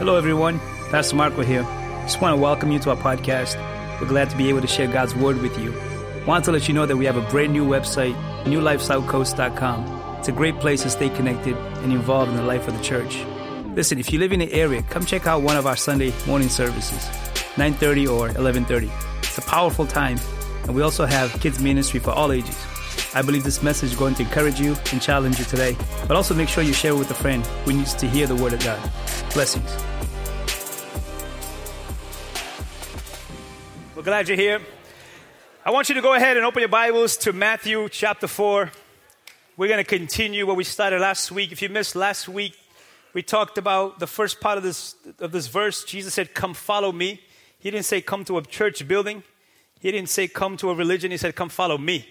Hello, everyone. Pastor Marco here. Just want to welcome you to our podcast. We're glad to be able to share God's word with you. Want to let you know that we have a brand new website, newlifesouthcoast.com. It's a great place to stay connected and involved in the life of the church. Listen, if you live in the area, come check out one of our Sunday morning services, 9:30 or 11:30. It's a powerful time, and we also have kids ministry for all ages. I believe this message is going to encourage you and challenge you today, but also make sure you share it with a friend who needs to hear the word of God. Blessings. We're glad you're here. I want you to go ahead and open your Bibles to Matthew chapter 4. We're going to continue what we started last week. If you missed last week, we talked about the first part of this, of this verse. Jesus said, Come follow me. He didn't say, Come to a church building. He didn't say, Come to a religion. He said, Come follow me.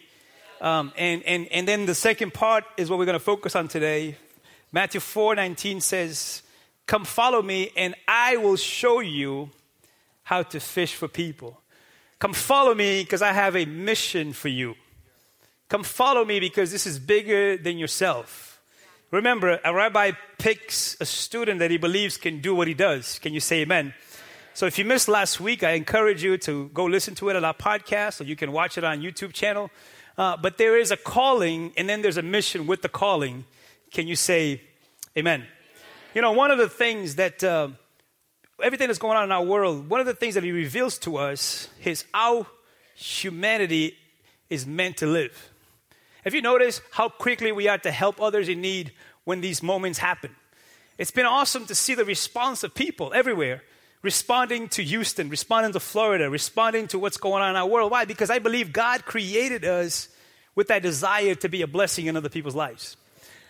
Um, and, and, and then the second part is what we're going to focus on today. Matthew 4 19 says, Come follow me, and I will show you how to fish for people. Come follow me because I have a mission for you. Come follow me because this is bigger than yourself. Remember, a rabbi picks a student that he believes can do what he does. Can you say amen? So if you missed last week, I encourage you to go listen to it on our podcast or you can watch it on YouTube channel. Uh, but there is a calling, and then there's a mission with the calling. Can you say amen? You know, one of the things that uh, everything that's going on in our world, one of the things that he reveals to us is how humanity is meant to live. Have you noticed how quickly we are to help others in need when these moments happen? It's been awesome to see the response of people everywhere responding to Houston, responding to Florida, responding to what's going on in our world. Why? Because I believe God created us with that desire to be a blessing in other people's lives.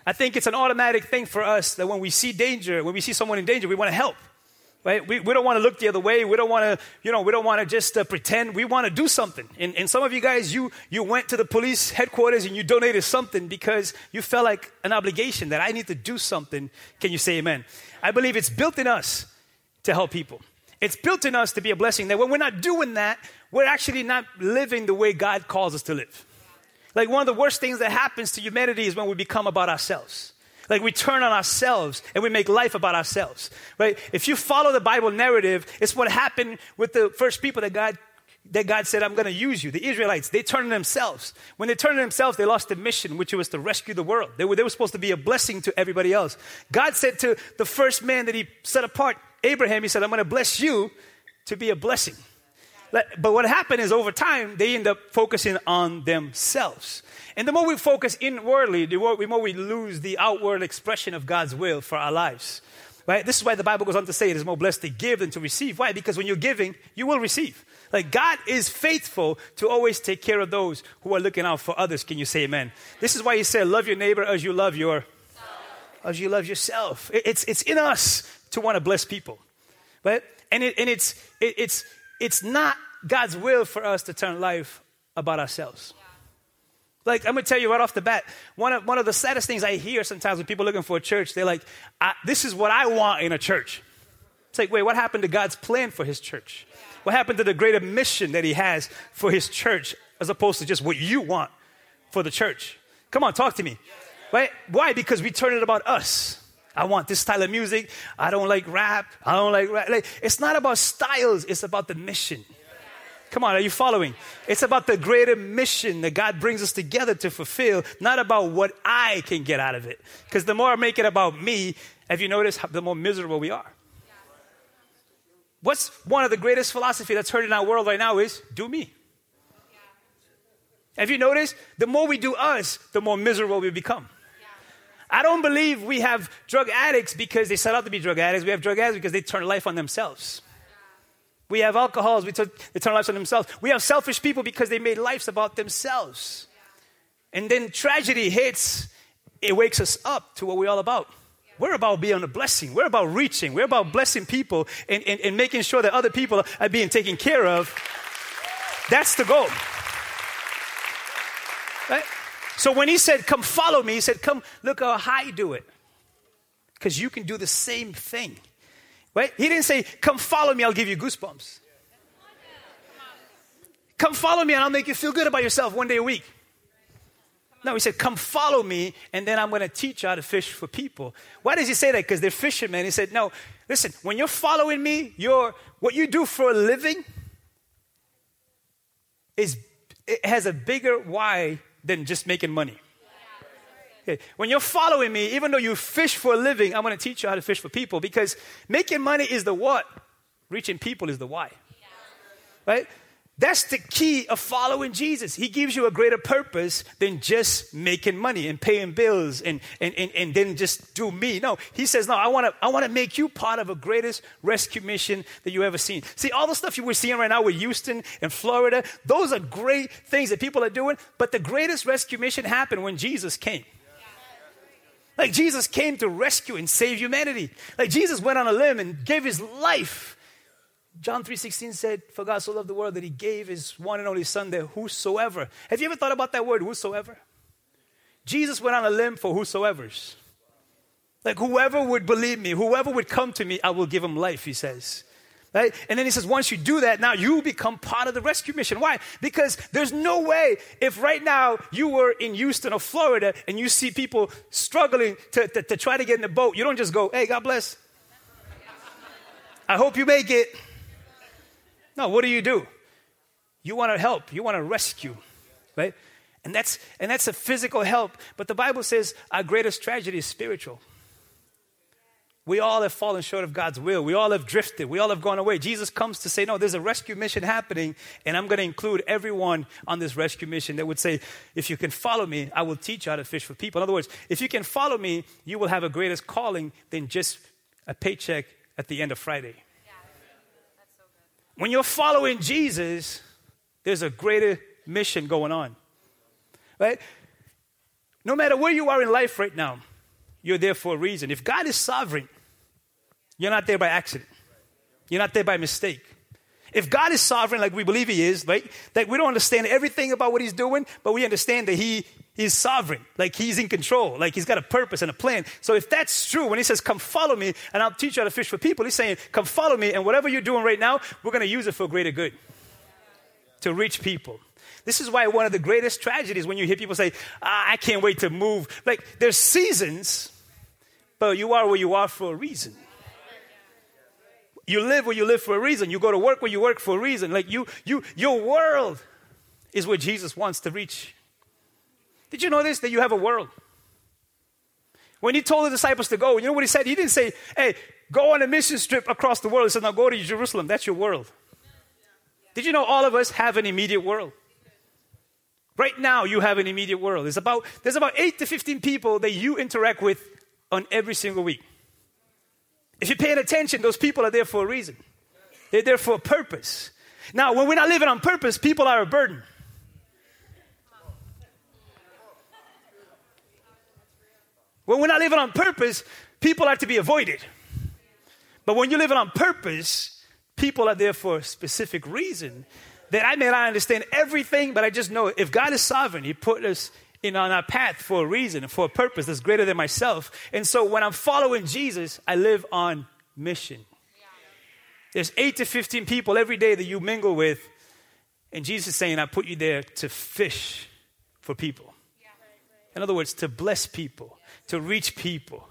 I think it's an automatic thing for us that when we see danger, when we see someone in danger, we want to help. Right? We, we don't want to look the other way. We don't want to, you know, we don't want to just uh, pretend. We want to do something. And, and some of you guys, you, you went to the police headquarters and you donated something because you felt like an obligation that I need to do something. Can you say amen? I believe it's built in us to help people. It's built in us to be a blessing. That when we're not doing that, we're actually not living the way God calls us to live. Like one of the worst things that happens to humanity is when we become about ourselves. Like we turn on ourselves and we make life about ourselves, right? If you follow the Bible narrative, it's what happened with the first people that God that God said, I'm going to use you. The Israelites, they turned themselves. When they turned themselves, they lost the mission, which was to rescue the world. They were, they were supposed to be a blessing to everybody else. God said to the first man that he set apart, Abraham, he said, I'm going to bless you to be a blessing. But what happened is over time, they end up focusing on themselves. And the more we focus inwardly, the more, the more we lose the outward expression of God's will for our lives. Right? This is why the Bible goes on to say it is more blessed to give than to receive. Why? Because when you're giving, you will receive. Like God is faithful to always take care of those who are looking out for others. Can you say amen? This is why he said, love your neighbor as you love your as you love yourself. It's, it's in us to want to bless people. Right? And, it, and it's, it, it's, it's not God's will for us to turn life about ourselves. Like, I'm to tell you right off the bat, one of, one of the saddest things I hear sometimes when people are looking for a church, they're like, this is what I want in a church. It's like, wait, what happened to God's plan for his church? What happened to the greater mission that he has for his church as opposed to just what you want for the church? Come on, talk to me. Right? Why? Because we turn it about us. I want this style of music. I don't like rap. I don't like rap. Like, it's not about styles, it's about the mission. Come on, are you following? It's about the greater mission that God brings us together to fulfill, not about what I can get out of it. Because the more I make it about me, have you noticed the more miserable we are? What's one of the greatest philosophy that's heard in our world right now is do me. Have you noticed? The more we do us, the more miserable we become. I don't believe we have drug addicts because they set out to be drug addicts. We have drug addicts because they turn life on themselves. We have alcoholics, we took, they turn lives on themselves. We have selfish people because they made lives about themselves. And then tragedy hits, it wakes us up to what we're all about. We're about being a blessing. We're about reaching. We're about blessing people and, and, and making sure that other people are being taken care of. That's the goal. Right? So when he said, Come follow me, he said, Come look how I do it. Because you can do the same thing. Right? He didn't say, Come follow me, I'll give you goosebumps. Come follow me and I'll make you feel good about yourself one day a week. No, he said, Come follow me, and then I'm going to teach you how to fish for people. Why does he say that? Because they're fishermen. He said, No, listen, when you're following me, you're, what you do for a living is, it has a bigger why than just making money. Okay. When you're following me, even though you fish for a living, I'm going to teach you how to fish for people because making money is the what, reaching people is the why. Right? That's the key of following Jesus. He gives you a greater purpose than just making money and paying bills and, and, and, and then just do me. No, he says, No, I want to I wanna make you part of a greatest rescue mission that you ever seen. See, all the stuff you were seeing right now with Houston and Florida, those are great things that people are doing, but the greatest rescue mission happened when Jesus came. Like Jesus came to rescue and save humanity. Like Jesus went on a limb and gave his life John 3:16 said, "For God so loved the world that he gave his one and only son that whosoever." Have you ever thought about that word whosoever? Jesus went on a limb for whosoever's. Like whoever would believe me, whoever would come to me, I will give him life, he says. Right? And then he says, once you do that, now you become part of the rescue mission. Why? Because there's no way if right now you were in Houston or Florida and you see people struggling to, to, to try to get in the boat, you don't just go, hey, God bless. I hope you make it. No, what do you do? You want to help, you want to rescue, right? And that's and that's a physical help, but the Bible says our greatest tragedy is spiritual. We all have fallen short of God's will. We all have drifted. We all have gone away. Jesus comes to say, No, there's a rescue mission happening, and I'm going to include everyone on this rescue mission that would say, If you can follow me, I will teach you how to fish for people. In other words, if you can follow me, you will have a greater calling than just a paycheck at the end of Friday. When you're following Jesus, there's a greater mission going on. Right? No matter where you are in life right now, you're there for a reason. If God is sovereign, you're not there by accident. You're not there by mistake. If God is sovereign, like we believe He is, right? That we don't understand everything about what He's doing, but we understand that He is sovereign, like He's in control, like He's got a purpose and a plan. So if that's true, when He says, Come follow me, and I'll teach you how to fish for people, He's saying, Come follow me, and whatever you're doing right now, we're going to use it for greater good to reach people. This is why one of the greatest tragedies when you hear people say, ah, I can't wait to move. Like, there's seasons, but you are where you are for a reason. You live where you live for a reason. You go to work where you work for a reason. Like you, you, your world is where Jesus wants to reach. Did you know this? That you have a world. When he told the disciples to go, you know what he said? He didn't say, hey, go on a mission trip across the world. He said, now go to Jerusalem. That's your world. Did you know all of us have an immediate world? Right now, you have an immediate world. There's about, there's about 8 to 15 people that you interact with on every single week. If you're paying attention, those people are there for a reason. They're there for a purpose. Now, when we're not living on purpose, people are a burden. When we're not living on purpose, people are to be avoided. But when you're living on purpose, people are there for a specific reason. That I may not understand everything, but I just know if God is sovereign, He put us in on our path for a reason and for a purpose that's greater than myself. And so when I'm following Jesus, I live on mission. There's eight to 15 people every day that you mingle with, and Jesus is saying, I put you there to fish for people. In other words, to bless people, to reach people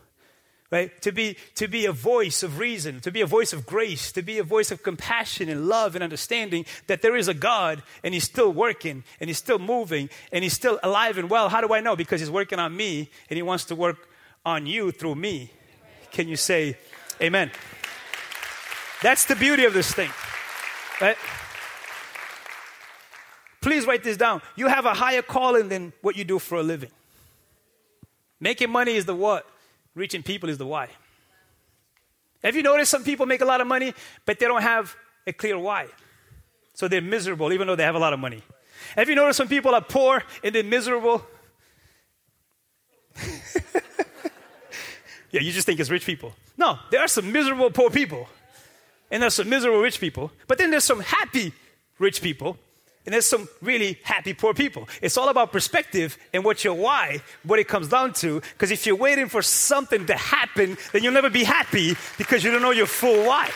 right? To be to be a voice of reason to be a voice of grace to be a voice of compassion and love and understanding that there is a god and he's still working and he's still moving and he's still alive and well. How do i know? Because he's working on me and he wants to work on you through me. Can you say amen? That's the beauty of this thing right? Please write this down. You have a higher calling than what you do for a living making money is the what Reaching people is the why. Have you noticed some people make a lot of money, but they don't have a clear why? So they're miserable even though they have a lot of money. Have you noticed some people are poor and they're miserable? yeah, you just think it's rich people. No, there are some miserable poor people. And there's some miserable rich people. But then there's some happy rich people and there's some really happy poor people. It's all about perspective and what your why, what it comes down to. Because if you're waiting for something to happen, then you'll never be happy because you don't know your full why.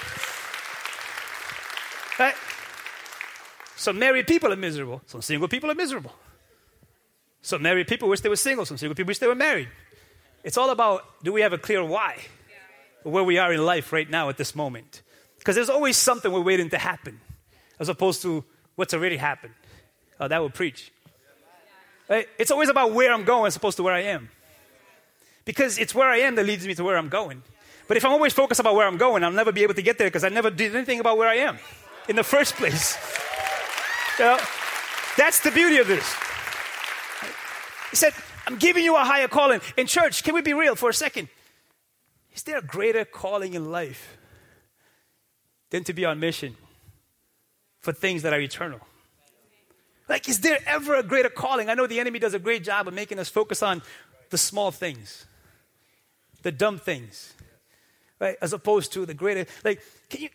Right? Some married people are miserable. Some single people are miserable. Some married people wish they were single. Some single people wish they were married. It's all about do we have a clear why? Where we are in life right now at this moment. Because there's always something we're waiting to happen, as opposed to what's already happened. Oh, uh, that would preach. It's always about where I'm going as opposed to where I am. Because it's where I am that leads me to where I'm going. But if I'm always focused about where I'm going, I'll never be able to get there because I never did anything about where I am in the first place. You know, that's the beauty of this. He said, I'm giving you a higher calling. In church, can we be real for a second? Is there a greater calling in life than to be on mission for things that are eternal? Like, is there ever a greater calling? I know the enemy does a great job of making us focus on the small things, the dumb things, right? As opposed to the greater. Like, can you?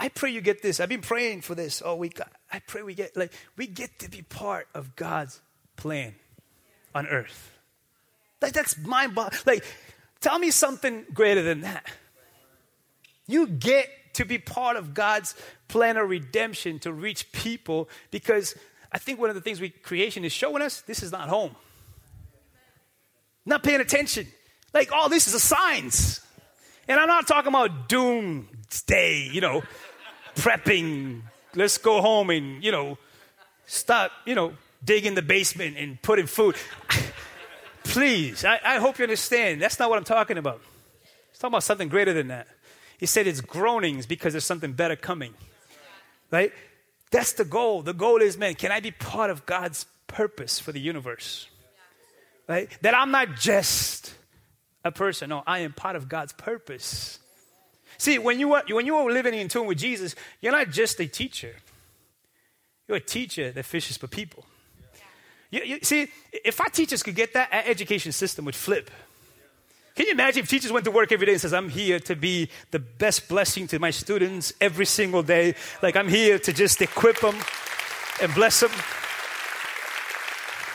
I pray you get this. I've been praying for this all week. I pray we get like we get to be part of God's plan on earth. Like that's mind boggling. Like, tell me something greater than that. You get to be part of God's plan of redemption to reach people because I think one of the things we creation is showing us this is not home. Not paying attention. Like, all oh, this is a signs. And I'm not talking about doomsday, you know, prepping, let's go home and, you know, stop, you know, dig in the basement and put in food. Please, I, I hope you understand. That's not what I'm talking about. It's talking about something greater than that. He said it's groanings because there's something better coming. Right? That's the goal. The goal is, man, can I be part of God's purpose for the universe? Right? That I'm not just a person. No, I am part of God's purpose. See, when you, are, when you are living in tune with Jesus, you're not just a teacher. You're a teacher that fishes for people. You, you, see, if our teachers could get that, our education system would flip. Can you imagine if teachers went to work every day and says, I'm here to be the best blessing to my students every single day. Like I'm here to just equip them and bless them.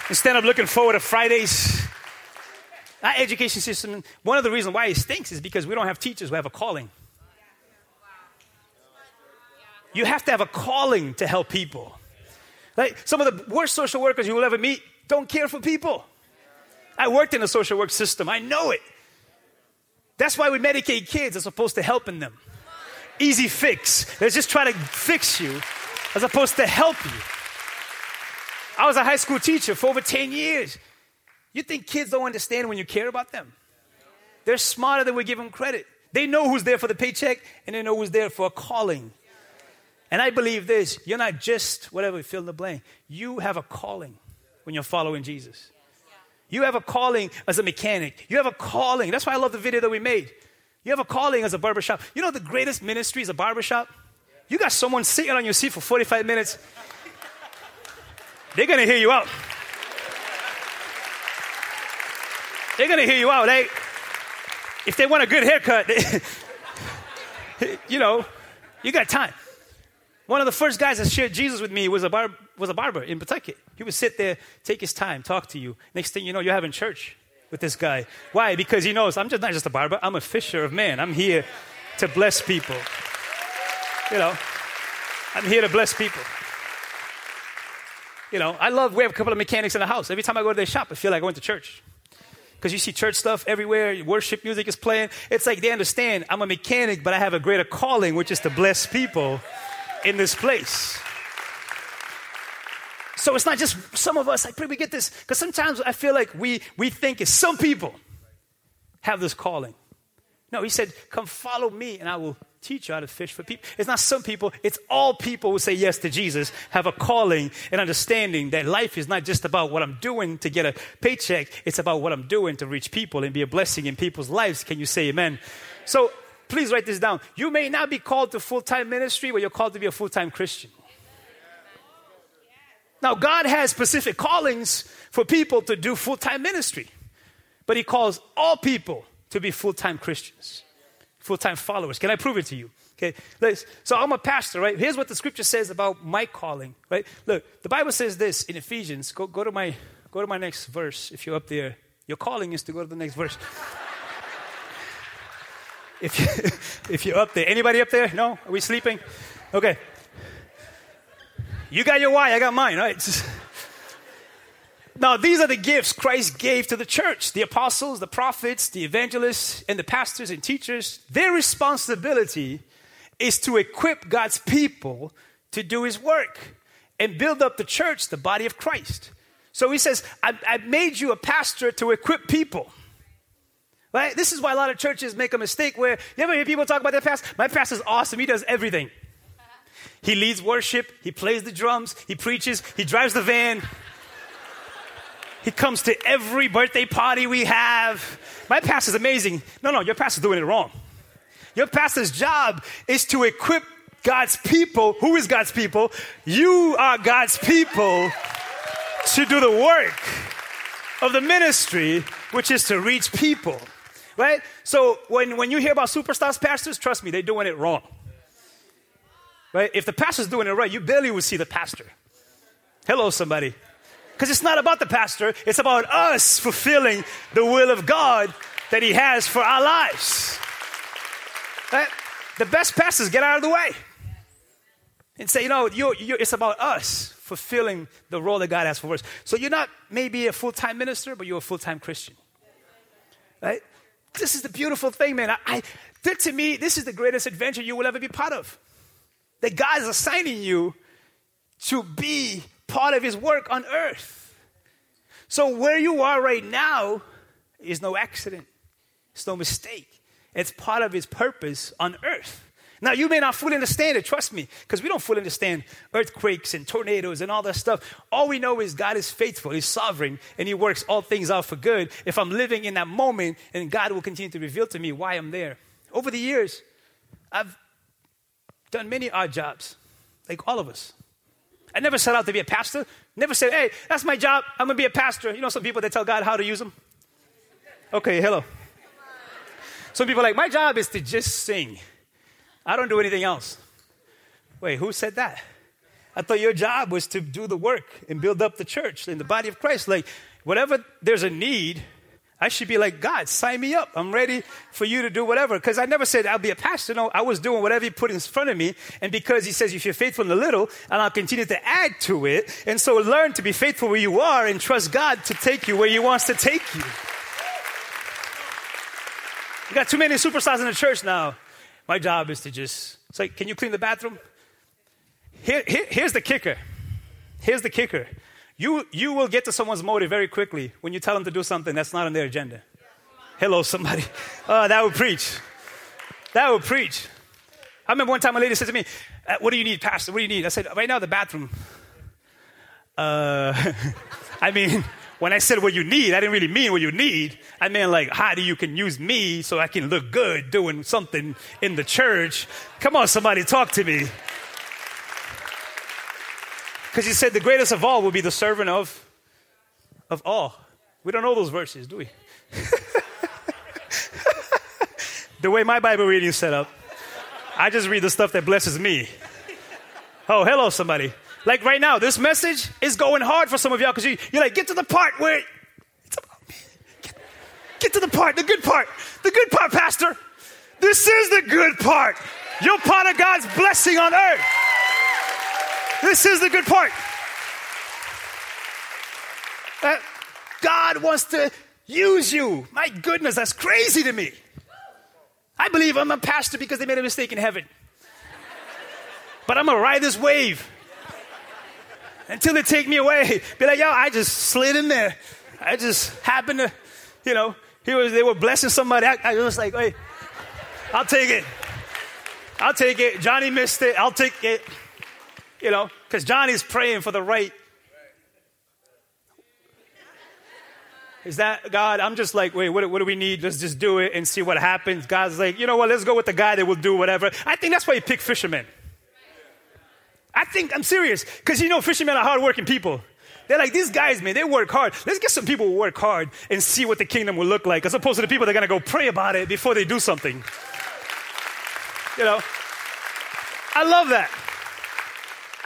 Instead of looking forward to Fridays. Our education system, one of the reasons why it stinks is because we don't have teachers who have a calling. You have to have a calling to help people. Like some of the worst social workers you will ever meet don't care for people. I worked in a social work system, I know it. That's why we medicate kids as opposed to helping them. Easy fix. They're just trying to fix you as opposed to help you. I was a high school teacher for over 10 years. You think kids don't understand when you care about them? They're smarter than we give them credit. They know who's there for the paycheck and they know who's there for a calling. And I believe this you're not just whatever, fill in the blank. You have a calling when you're following Jesus. You have a calling as a mechanic. You have a calling. That's why I love the video that we made. You have a calling as a barbershop. You know the greatest ministry is a barbershop? You got someone sitting on your seat for 45 minutes. They're going to hear you out. They're going to hear you out. They, if they want a good haircut, they, you know, you got time. One of the first guys that shared Jesus with me was a, bar, was a barber in Pawtucket. He would sit there, take his time, talk to you. Next thing you know, you're having church with this guy. Why? Because he knows I'm just not just a barber, I'm a fisher of men. I'm here to bless people. You know, I'm here to bless people. You know, I love, we have a couple of mechanics in the house. Every time I go to their shop, I feel like going to church. Because you see church stuff everywhere, worship music is playing. It's like they understand I'm a mechanic, but I have a greater calling, which is to bless people in this place. So it's not just some of us. I pray we get this because sometimes I feel like we we think is some people have this calling. No, he said, "Come follow me, and I will teach you how to fish for people." It's not some people; it's all people who say yes to Jesus have a calling and understanding that life is not just about what I'm doing to get a paycheck. It's about what I'm doing to reach people and be a blessing in people's lives. Can you say Amen? So Please write this down. You may not be called to full time ministry, but you're called to be a full time Christian. Now, God has specific callings for people to do full time ministry, but He calls all people to be full time Christians, full time followers. Can I prove it to you? Okay, so I'm a pastor, right? Here's what the scripture says about my calling, right? Look, the Bible says this in Ephesians. Go, go to my go to my next verse if you're up there. Your calling is to go to the next verse if, you, if you're up there. Anybody up there? No? Are we sleeping? Okay. You got your why, I got mine, right? Now, these are the gifts Christ gave to the church the apostles, the prophets, the evangelists, and the pastors and teachers. Their responsibility is to equip God's people to do his work and build up the church, the body of Christ. So he says, I, I made you a pastor to equip people. Right? This is why a lot of churches make a mistake where you ever hear people talk about their pastor? My pastor's awesome. He does everything. He leads worship, he plays the drums, he preaches, he drives the van. He comes to every birthday party we have. My pastor's amazing. No, no, your pastor's doing it wrong. Your pastor's job is to equip God's people. Who is God's people? You are God's people to do the work of the ministry, which is to reach people. Right? So when, when you hear about superstars pastors, trust me, they're doing it wrong. Right? If the pastor's doing it right, you barely would see the pastor. Hello, somebody. Because it's not about the pastor, it's about us fulfilling the will of God that He has for our lives. Right? The best pastors get out of the way and say, you know, you're, you're, it's about us fulfilling the role that God has for us. So you're not maybe a full time minister, but you're a full time Christian. Right? This is the beautiful thing, man. I, I, to me, this is the greatest adventure you will ever be part of. That God is assigning you to be part of his work on earth. So where you are right now is no accident. It's no mistake. It's part of his purpose on earth. Now, you may not fully understand it, trust me, because we don't fully understand earthquakes and tornadoes and all that stuff. All we know is God is faithful, He's sovereign, and He works all things out for good. If I'm living in that moment, and God will continue to reveal to me why I'm there. Over the years, I've done many odd jobs, like all of us. I never set out to be a pastor. Never said, hey, that's my job. I'm going to be a pastor. You know some people that tell God how to use them? Okay, hello. Some people like, my job is to just sing. I don't do anything else. Wait, who said that? I thought your job was to do the work and build up the church and the body of Christ. Like, whatever there's a need, I should be like, God, sign me up. I'm ready for you to do whatever. Because I never said I'll be a pastor. No, I was doing whatever He put in front of me. And because He says, if you're faithful in the little, and I'll continue to add to it. And so learn to be faithful where you are and trust God to take you where He wants to take you. You got too many superstars in the church now. My job is to just say, can you clean the bathroom? Here, here, here's the kicker. Here's the kicker. You, you will get to someone's motive very quickly when you tell them to do something that's not on their agenda. Hello, somebody. Uh, that would preach. That would preach. I remember one time a lady said to me, uh, What do you need, Pastor? What do you need? I said, Right now, the bathroom. Uh, I mean, when I said what you need, I didn't really mean what you need. I meant like, how do you can use me so I can look good doing something in the church? Come on, somebody, talk to me. Because he said the greatest of all will be the servant of, of all. We don't know those verses, do we? the way my Bible reading is set up, I just read the stuff that blesses me. Oh, hello, somebody. Like right now, this message is going hard for some of y'all because you, you're like, get to the part where it's about me. Get, get to the part, the good part. The good part, Pastor. This is the good part. You're part of God's blessing on earth. This is the good part. God wants to use you. My goodness, that's crazy to me. I believe I'm a pastor because they made a mistake in heaven. But I'm going to ride this wave until they take me away. Be like, yo, I just slid in there. I just happened to, you know, he was, they were blessing somebody. I, I was like, hey, I'll take it. I'll take it. Johnny missed it. I'll take it. You know, because Johnny's praying for the right. Is that God? I'm just like, wait, what, what, do we need? Let's just do it and see what happens. God's like, you know what? Let's go with the guy that will do whatever. I think that's why he picked fishermen. I think I'm serious because you know fishermen are hardworking people. They're like these guys, man. They work hard. Let's get some people who work hard and see what the kingdom will look like, as opposed to the people that are gonna go pray about it before they do something. You know, I love that.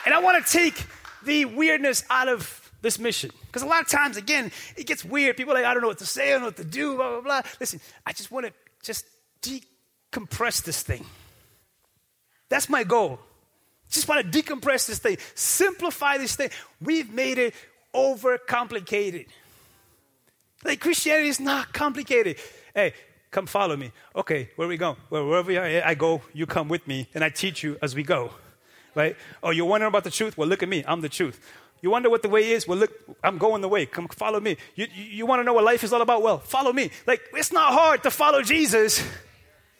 And I want to take the weirdness out of this mission. Because a lot of times, again, it gets weird. People are like, I don't know what to say, I don't know what to do, blah, blah, blah. Listen, I just want to just decompress this thing. That's my goal. Just want to decompress this thing, simplify this thing. We've made it overcomplicated. Like Christianity is not complicated. Hey, come follow me. Okay, where we go? Well, wherever I go, you come with me, and I teach you as we go. Right? Oh, you're wondering about the truth? Well, look at me. I'm the truth. You wonder what the way is? Well, look, I'm going the way. Come follow me. You, you, you want to know what life is all about? Well, follow me. Like, it's not hard to follow Jesus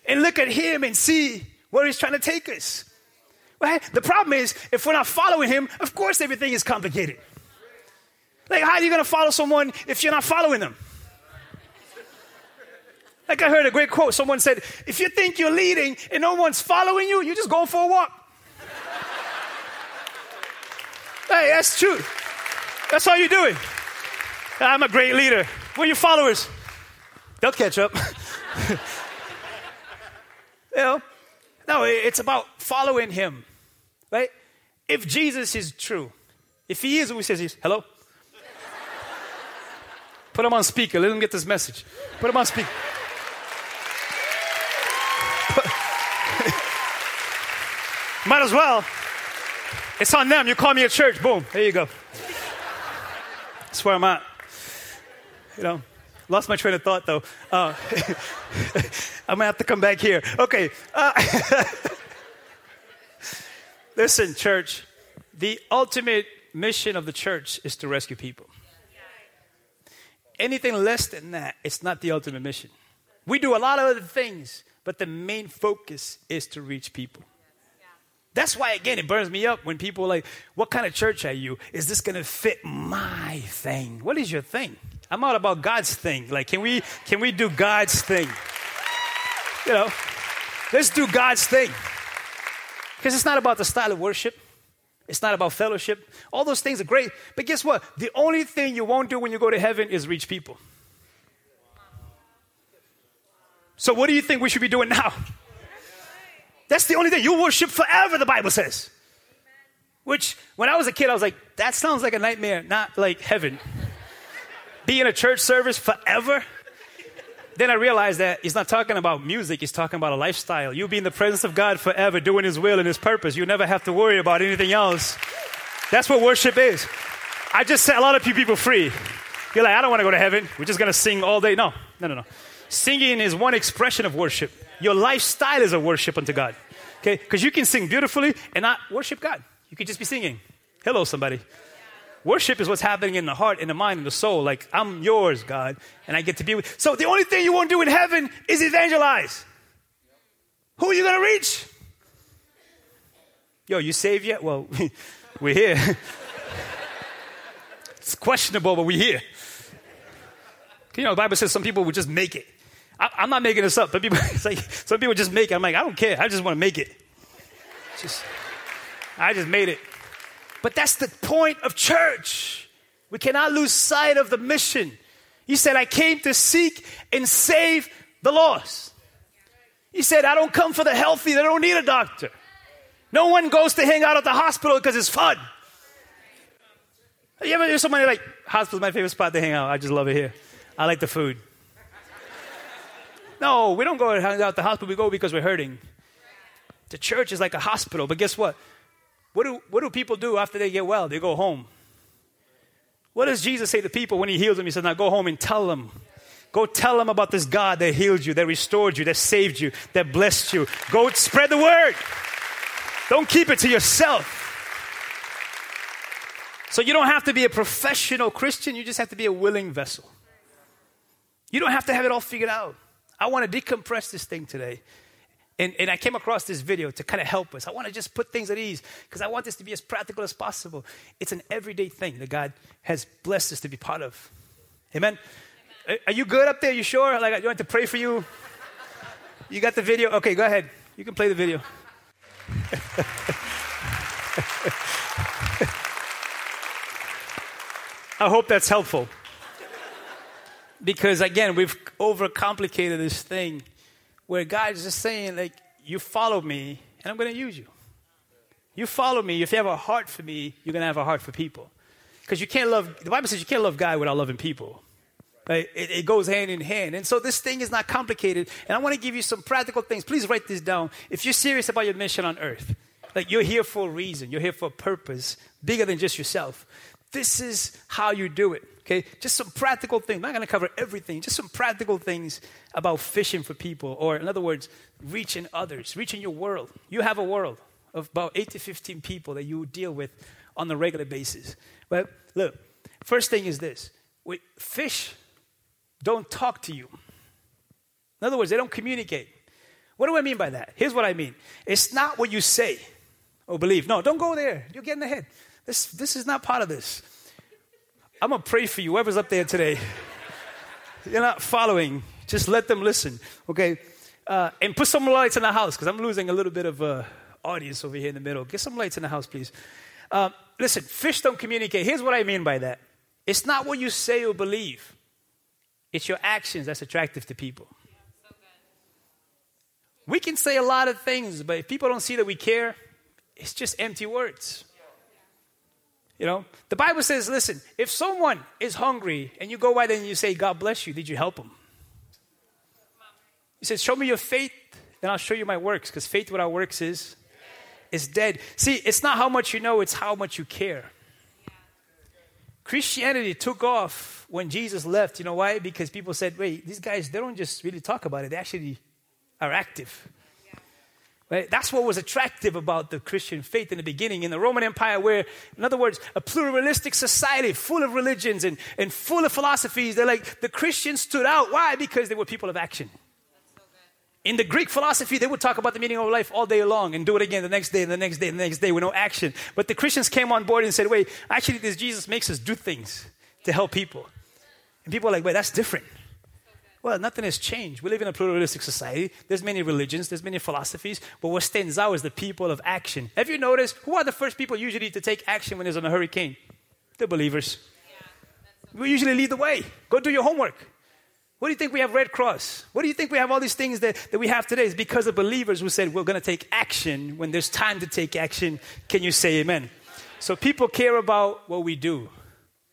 and look at him and see where he's trying to take us. Right? The problem is, if we're not following him, of course everything is complicated. Like, how are you going to follow someone if you're not following them? Like I heard a great quote. Someone said, if you think you're leading and no one's following you, you're just going for a walk. Hey, that's true. That's how you do it. I'm a great leader. Where are your followers? They'll catch up. you know? No, it's about following him. Right? If Jesus is true, if he is who he says he is, hello? Put him on speaker. Let him get this message. Put him on speaker. Might as well. It's on them. You call me a church. Boom. There you go. That's where I'm at. You know, lost my train of thought though. Uh, I'm gonna have to come back here. Okay. Uh, listen, church. The ultimate mission of the church is to rescue people. Anything less than that, it's not the ultimate mission. We do a lot of other things, but the main focus is to reach people. That's why, again, it burns me up when people are like, What kind of church are you? Is this going to fit my thing? What is your thing? I'm all about God's thing. Like, can we, can we do God's thing? You know, let's do God's thing. Because it's not about the style of worship, it's not about fellowship. All those things are great. But guess what? The only thing you won't do when you go to heaven is reach people. So, what do you think we should be doing now? That's the only thing. You worship forever, the Bible says. Which, when I was a kid, I was like, that sounds like a nightmare, not like heaven. Be in a church service forever. Then I realized that he's not talking about music, he's talking about a lifestyle. You'll be in the presence of God forever, doing his will and his purpose. You never have to worry about anything else. That's what worship is. I just set a lot of people free. You're like, I don't want to go to heaven. We're just going to sing all day. No, no, no, no. Singing is one expression of worship. Your lifestyle is a worship unto God. Okay? Because you can sing beautifully and not worship God. You could just be singing. Hello, somebody. Worship is what's happening in the heart, in the mind, in the soul. Like, I'm yours, God, and I get to be with. So the only thing you won't do in heaven is evangelize. Who are you going to reach? Yo, you saved yet? Well, we're here. it's questionable, but we're here. You know, the Bible says some people would just make it. I, am not making this up, but people, like, some people just make it. I'm like, I don't care. I just want to make it. Just, I just made it. But that's the point of church. We cannot lose sight of the mission. He said, I came to seek and save the lost. He said, I don't come for the healthy, they don't need a doctor. No one goes to hang out at the hospital because it's fun. You ever hear somebody like, hospital's my favorite spot to hang out. I just love it here. I like the food. No, we don't go out the hospital. We go because we're hurting. The church is like a hospital, but guess what? What do, what do people do after they get well? They go home. What does Jesus say to people when he heals them? He says, Now go home and tell them. Go tell them about this God that healed you, that restored you, that saved you, that blessed you. Go spread the word. Don't keep it to yourself. So you don't have to be a professional Christian, you just have to be a willing vessel. You don't have to have it all figured out. I want to decompress this thing today. And, and I came across this video to kind of help us. I want to just put things at ease because I want this to be as practical as possible. It's an everyday thing that God has blessed us to be part of. Amen. Amen. Are you good up there? You sure? Like, you want to pray for you? You got the video? Okay, go ahead. You can play the video. I hope that's helpful because again, we've overcomplicated this thing where God is just saying, like, you follow me and I'm going to use you. You follow me. If you have a heart for me, you're going to have a heart for people. Because you can't love, the Bible says you can't love God without loving people. It, it, goes hand in hand. And so this thing is not complicated. And I want to give you some practical things. Please write this down. If you're serious about your mission on earth, like you're here for a reason, you're here for a purpose bigger than just yourself this is how you do it. Okay, just some practical things. I'm not going to cover everything. Just some practical things about fishing for people, or in other words, reaching others, reaching your world. You have a world of about eight to fifteen people that you deal with on a regular basis. But look, first thing is this: we, fish don't talk to you. In other words, they don't communicate. What do I mean by that? Here's what I mean. It's not what you say or believe. No, don't go there. You're getting ahead. This, this is not part of this. I'm going to pray for you, whoever's up there today. You're not following. Just let them listen, okay? Uh, and put some lights in the house because I'm losing a little bit of uh, audience over here in the middle. Get some lights in the house, please. Uh, listen, fish don't communicate. Here's what I mean by that it's not what you say or believe, it's your actions that's attractive to people. We can say a lot of things, but if people don't see that we care, it's just empty words. You know, the Bible says, listen, if someone is hungry and you go by them and you say, God bless you, did you help them? He says, show me your faith and I'll show you my works because faith without works is is dead. See, it's not how much you know, it's how much you care. Christianity took off when Jesus left. You know why? Because people said, wait, these guys, they don't just really talk about it, they actually are active. Right? That's what was attractive about the Christian faith in the beginning in the Roman Empire, where, in other words, a pluralistic society full of religions and, and full of philosophies. They're like, the Christians stood out. Why? Because they were people of action. in the Greek philosophy, they would talk about the meaning of life all day long and do it again the next day, and the next day, and the next day with no action. But the Christians came on board and said, wait, actually, this Jesus makes us do things to help people. And people are like, wait, that's different. Well, nothing has changed. We live in a pluralistic society. There's many religions, there's many philosophies, but what stands out is the people of action. Have you noticed who are the first people usually to take action when there's a hurricane? The believers. Yeah, we usually lead the way. Go do your homework. What do you think we have Red Cross? What do you think we have all these things that, that we have today? It's because of believers who said we're going to take action when there's time to take action. Can you say amen? So people care about what we do,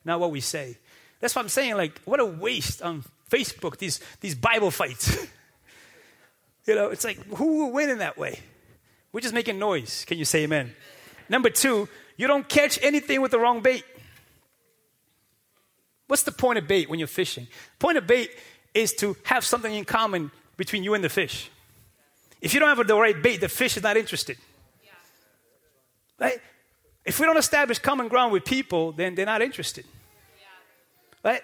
not what we say. That's what I'm saying. Like, what a waste on Facebook, these, these Bible fights. you know, it's like, who will win in that way? We're just making noise. Can you say amen? Number two, you don't catch anything with the wrong bait. What's the point of bait when you're fishing? Point of bait is to have something in common between you and the fish. If you don't have the right bait, the fish is not interested. Yeah. Right? If we don't establish common ground with people, then they're not interested. Yeah. Right?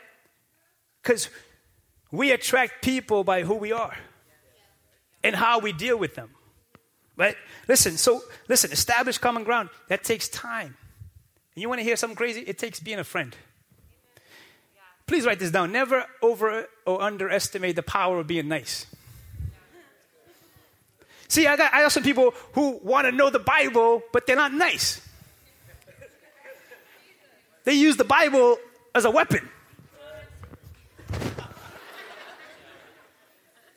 Because we attract people by who we are and how we deal with them. Right? Listen, so listen, establish common ground. That takes time. And you want to hear something crazy? It takes being a friend. Please write this down. Never over or underestimate the power of being nice. See, I got I got some people who want to know the Bible, but they're not nice. They use the Bible as a weapon.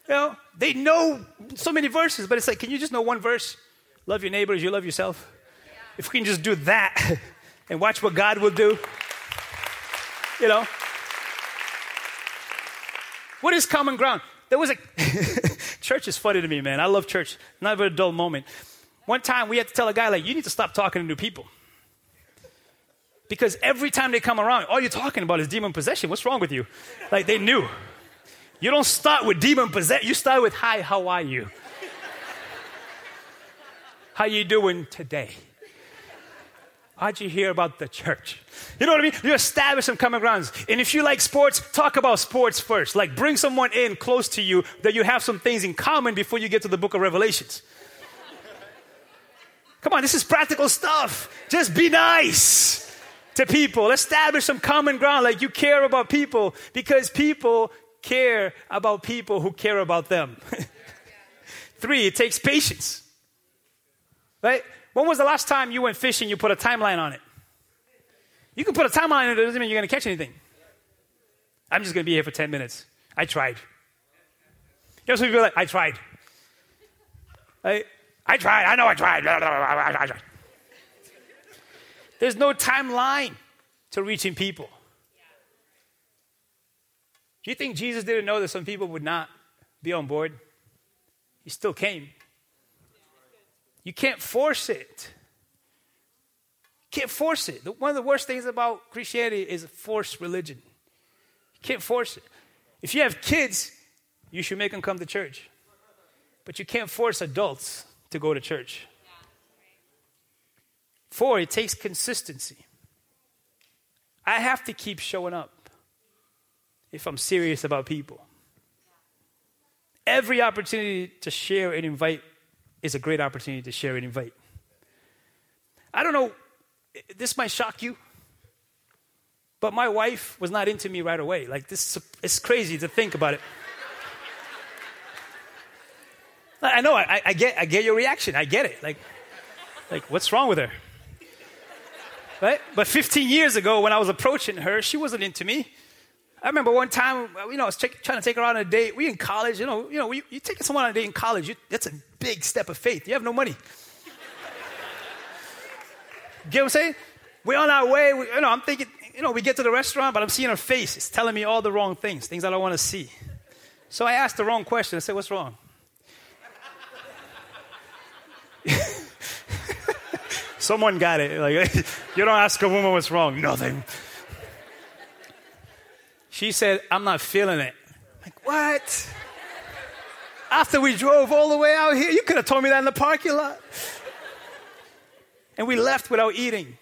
You know, they know so many verses, but it's like, can you just know one verse? Love your neighbors, you love yourself. Yeah. If we can just do that and watch what God will do, you know. What is common ground? There was a church is funny to me, man. I love church. Never a dull moment. One time we had to tell a guy like, you need to stop talking to new people. Because every time they come around, all you're talking about is demon possession. What's wrong with you? Like they knew. You don't start with demon possession. You start with, hi, how are you? how you doing today? How'd you hear about the church? You know what I mean? You establish some common grounds. And if you like sports, talk about sports first. Like bring someone in close to you that you have some things in common before you get to the book of Revelations. Come on, this is practical stuff. Just be nice to people. Establish some common ground. Like you care about people because people care about people who care about them. Three, it takes patience. Right? When was the last time you went fishing, you put a timeline on it? You can put a timeline on it, it doesn't mean you're going to catch anything. I'm just going to be here for 10 minutes. I tried. You know, some people are like, I tried. I, I tried. I know I tried. There's no timeline to reaching people. Do you think Jesus didn't know that some people would not be on board? He still came. You can't force it. Can't force it. One of the worst things about Christianity is forced religion. You can't force it. If you have kids, you should make them come to church. But you can't force adults to go to church. Four, it takes consistency. I have to keep showing up if I'm serious about people. Every opportunity to share and invite is a great opportunity to share and invite. I don't know, this might shock you, but my wife was not into me right away. Like, this it's crazy to think about it. I know, I, I, get, I get your reaction. I get it. Like, like, what's wrong with her? Right? But 15 years ago, when I was approaching her, she wasn't into me. I remember one time, uh, you know, I was trying to take her on a date. We in college, you know, you know, you, take someone on a date in college, you, that's a big step of faith. You have no money. Get what I'm saying? We're on our way. We, you know, I'm thinking, you know, we get to the restaurant, but I'm seeing her face. It's telling me all the wrong things, things I don't want to see. So I asked the wrong question. I said, "What's wrong?" Someone got it. Like, you don't ask a woman what's wrong. Nothing. She said, I'm not feeling it. Like, what? After we drove all the way out here, you could have told me that in the parking lot. And we left without eating.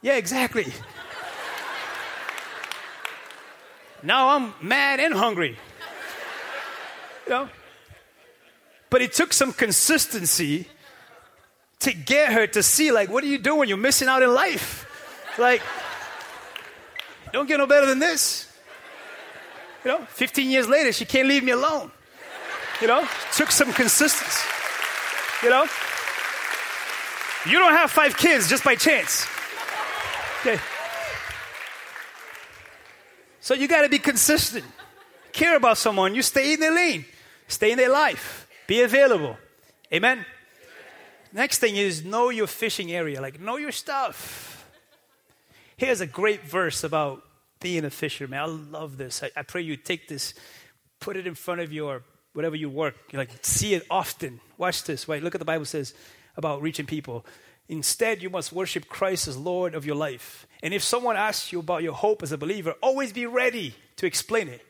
Yeah, exactly. now I'm mad and hungry. You know? But it took some consistency to get her to see, like, what are you doing? You're missing out in life. Like, don't get no better than this. You know, 15 years later, she can't leave me alone. You know, took some consistency. You know, you don't have five kids just by chance. Okay. So you got to be consistent. Care about someone. You stay in their lane, stay in their life, be available. Amen. Next thing is know your fishing area, like know your stuff. Here's a great verse about being a fisherman. I love this. I, I pray you take this, put it in front of your whatever you work. You like see it often. Watch this. Right? Look at the Bible says about reaching people. Instead, you must worship Christ as Lord of your life. And if someone asks you about your hope as a believer, always be ready to explain it.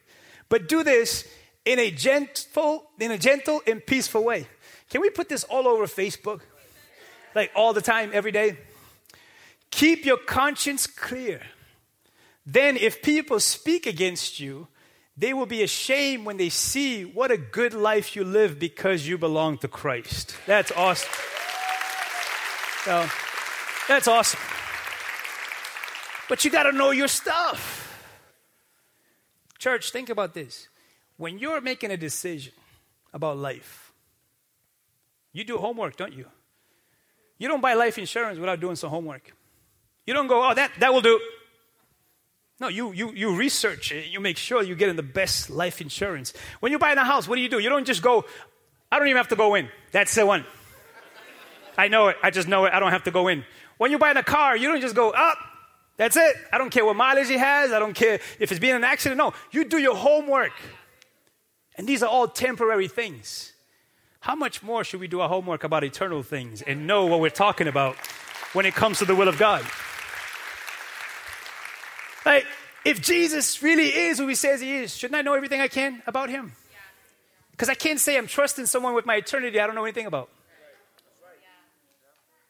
But do this in a gentle, in a gentle and peaceful way. Can we put this all over Facebook? Like all the time, every day? Keep your conscience clear. Then, if people speak against you, they will be ashamed when they see what a good life you live because you belong to Christ. That's awesome. So, that's awesome. But you got to know your stuff. Church, think about this. When you're making a decision about life, you do homework, don't you? You don't buy life insurance without doing some homework. You don't go, oh, that, that will do. No, you, you, you research it. You make sure you're getting the best life insurance. When you buy buying a house, what do you do? You don't just go, I don't even have to go in. That's the one. I know it. I just know it. I don't have to go in. When you buy buying a car, you don't just go up. That's it. I don't care what mileage it has. I don't care if it's been an accident. No, you do your homework. And these are all temporary things. How much more should we do our homework about eternal things and know what we're talking about when it comes to the will of God? Like, if Jesus really is who he says he is, shouldn't I know everything I can about him? Because I can't say I'm trusting someone with my eternity I don't know anything about.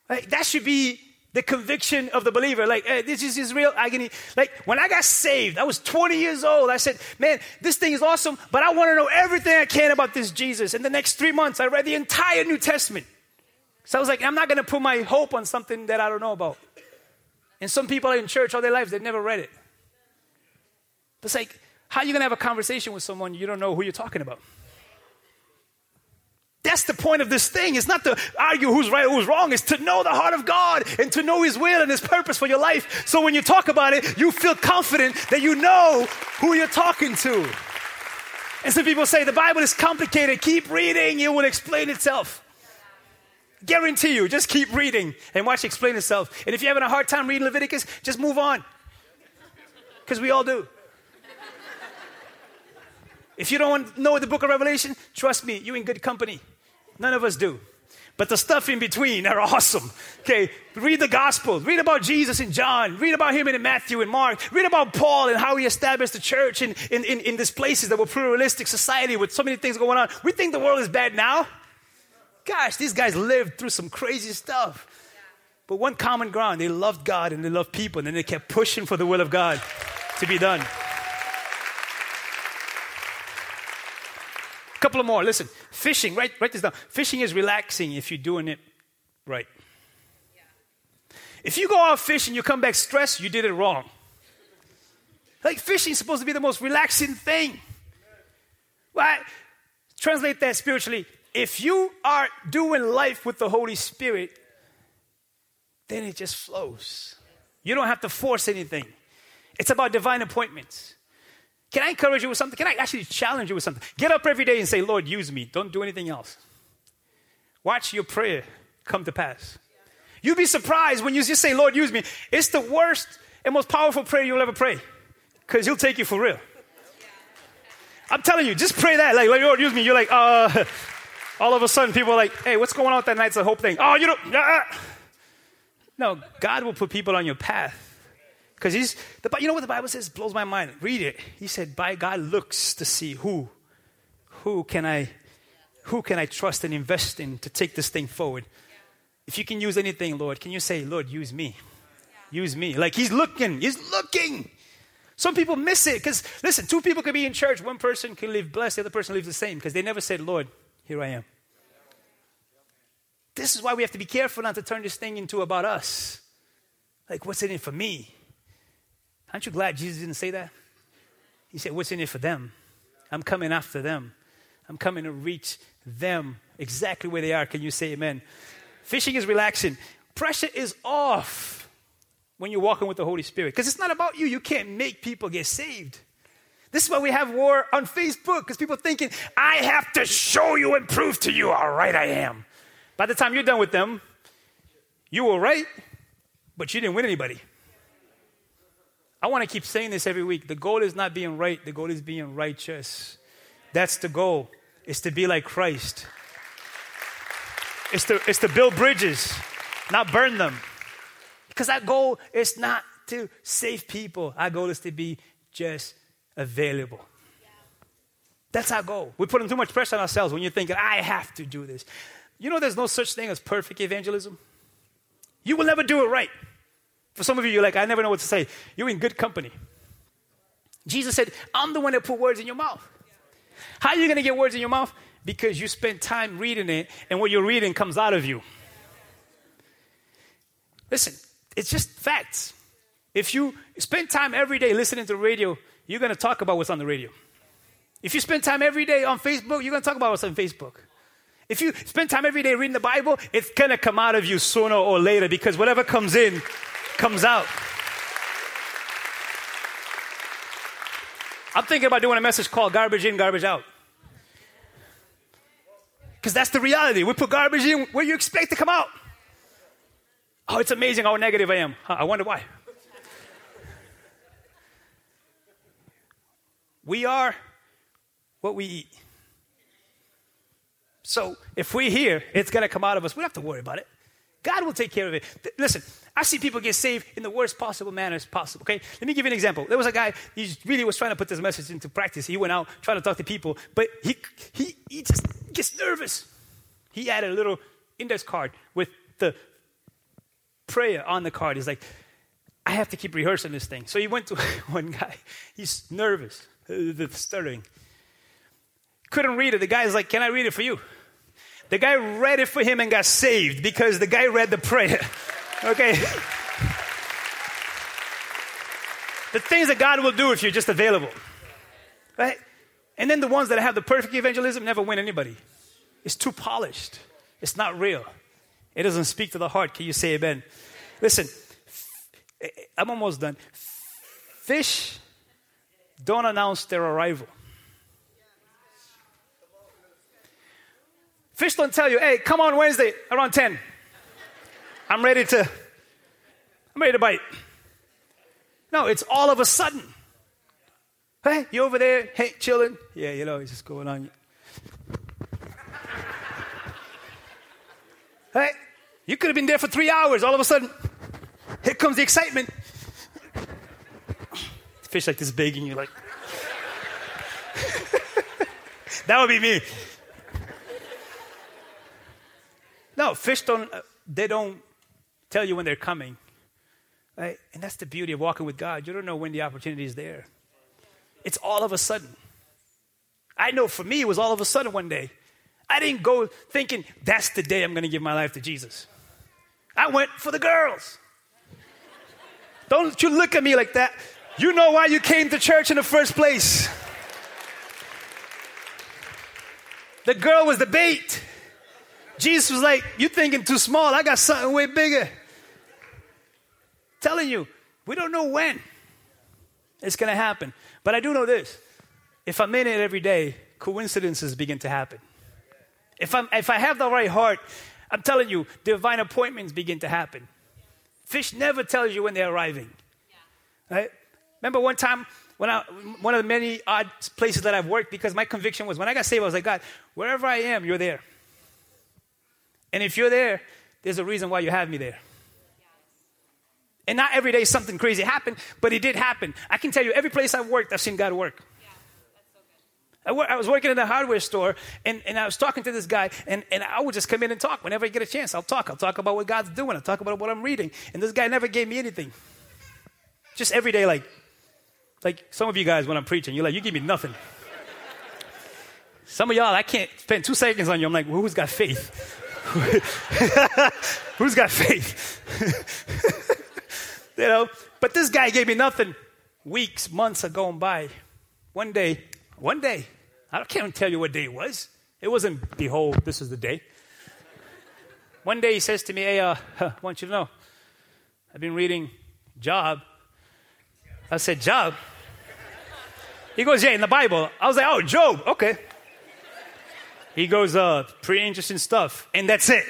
Like, that should be the conviction of the believer. Like, hey, this is his real agony. Like, when I got saved, I was 20 years old. I said, man, this thing is awesome, but I want to know everything I can about this Jesus. In the next three months, I read the entire New Testament. So I was like, I'm not going to put my hope on something that I don't know about. And some people in church all their lives, they've never read it. It's like, how are you going to have a conversation with someone you don't know who you're talking about? That's the point of this thing. It's not to argue who's right who's wrong. It's to know the heart of God and to know His will and His purpose for your life. So when you talk about it, you feel confident that you know who you're talking to. And some people say the Bible is complicated. Keep reading, it will explain itself. Guarantee you, just keep reading and watch it explain itself. And if you're having a hard time reading Leviticus, just move on. Because we all do. If you don't know the book of Revelation, trust me, you're in good company. None of us do. But the stuff in between are awesome. Okay, read the Gospels. Read about Jesus in John. Read about him in Matthew and Mark. Read about Paul and how he established the church in, in, in, in these places that were pluralistic society with so many things going on. We think the world is bad now. Gosh, these guys lived through some crazy stuff. But one common ground, they loved God and they loved people, and then they kept pushing for the will of God to be done. Couple of more. Listen, fishing, write, write this down. Fishing is relaxing if you're doing it right. If you go out fishing, you come back stressed, you did it wrong. Like fishing is supposed to be the most relaxing thing. Right? Translate that spiritually. If you are doing life with the Holy Spirit, then it just flows. You don't have to force anything. It's about divine appointments. Can I encourage you with something? Can I actually challenge you with something? Get up every day and say, Lord, use me. Don't do anything else. Watch your prayer come to pass. You'll be surprised when you just say, Lord, use me. It's the worst and most powerful prayer you'll ever pray because He'll take you for real. I'm telling you, just pray that. Like, Lord, use me. You're like, uh, all of a sudden, people are like, hey, what's going on with that Nights of Hope thing? Oh, you don't. Uh, no, God will put people on your path. Because he's, the, you know what the Bible says? Blows my mind. Read it. He said, by God looks to see who, who can I, who can I trust and invest in to take this thing forward. If you can use anything, Lord, can you say, Lord, use me? Use me. Like he's looking, he's looking. Some people miss it because, listen, two people could be in church. One person can live blessed, the other person lives the same because they never said, Lord, here I am. This is why we have to be careful not to turn this thing into about us. Like, what's in it for me? Aren't you glad Jesus didn't say that? He said, What's in it for them? I'm coming after them. I'm coming to reach them exactly where they are. Can you say amen? Fishing is relaxing. Pressure is off when you're walking with the Holy Spirit because it's not about you. You can't make people get saved. This is why we have war on Facebook because people thinking, I have to show you and prove to you how right I am. By the time you're done with them, you were right, but you didn't win anybody. I want to keep saying this every week. The goal is not being right, the goal is being righteous. That's the goal, is to be like Christ. It's to, it's to build bridges, not burn them. Because our goal is not to save people, our goal is to be just available. That's our goal. We're putting too much pressure on ourselves when you're thinking, I have to do this. You know, there's no such thing as perfect evangelism. You will never do it right. For some of you, you're like, I never know what to say. You're in good company. Jesus said, I'm the one that put words in your mouth. How are you going to get words in your mouth? Because you spend time reading it, and what you're reading comes out of you. Listen, it's just facts. If you spend time every day listening to the radio, you're going to talk about what's on the radio. If you spend time every day on Facebook, you're going to talk about what's on Facebook. If you spend time every day reading the Bible, it's going to come out of you sooner or later because whatever comes in comes out. I'm thinking about doing a message called Garbage In, Garbage Out. Because that's the reality. We put garbage in where you expect to come out. Oh, it's amazing how negative I am. I wonder why. We are what we eat. So if we're here, it's going to come out of us. We don't have to worry about it. God will take care of it. Th- listen, I see people get saved in the worst possible manners possible. Okay, let me give you an example. There was a guy. He really was trying to put this message into practice. He went out trying to talk to people, but he he he just gets nervous. He had a little index card with the prayer on the card. He's like, I have to keep rehearsing this thing. So he went to one guy. He's nervous, uh, the stuttering. Couldn't read it. The guy's like, Can I read it for you? The guy read it for him and got saved because the guy read the prayer. Okay? the things that God will do if you're just available. Right? And then the ones that have the perfect evangelism never win anybody. It's too polished. It's not real. It doesn't speak to the heart. Can you say amen? Listen, I'm almost done. Fish don't announce their arrival. Fish don't tell you, hey, come on Wednesday around 10. I'm ready to, I'm ready to bite. No, it's all of a sudden. Hey, you over there? Hey, chilling? Yeah, you know, it's just going on. Hey, you could have been there for three hours. All of a sudden, here comes the excitement. Fish like this big, and you're like, that would be me. No, fish don't, uh, they don't tell you when they're coming. Right? And that's the beauty of walking with God. You don't know when the opportunity is there. It's all of a sudden. I know for me, it was all of a sudden one day. I didn't go thinking, that's the day I'm going to give my life to Jesus. I went for the girls. Don't you look at me like that. You know why you came to church in the first place. The girl was the bait. Jesus was like, "You're thinking too small. I got something way bigger. Telling you, we don't know when it's going to happen. But I do know this if I'm in it every day, coincidences begin to happen. If, I'm, if I have the right heart, I'm telling you, divine appointments begin to happen. Fish never tells you when they're arriving. Right? Remember one time when I, one of the many odd places that I've worked because my conviction was when I got saved, I was like, God, wherever I am, you're there. And if you're there, there's a reason why you have me there. And not every day something crazy happened, but it did happen. I can tell you, every place I've worked, I've seen God work. I, I was working in a hardware store, and, and I was talking to this guy, and, and I would just come in and talk. Whenever I get a chance, I'll talk. I'll talk about what God's doing. I'll talk about what I'm reading. And this guy never gave me anything. Just every day, like, like some of you guys, when I'm preaching, you're like, you give me nothing. Some of y'all, I can't spend two seconds on you. I'm like, well, who's got faith? who's got faith? you know, but this guy gave me nothing. Weeks, months are going by. One day, one day, I can't tell you what day it was. It wasn't, behold, this is the day. One day he says to me, Hey, uh, I want you to know, I've been reading Job. I said, Job? He goes, Yeah, in the Bible. I was like, Oh, Job, okay. He goes, uh, pretty interesting stuff. And that's it.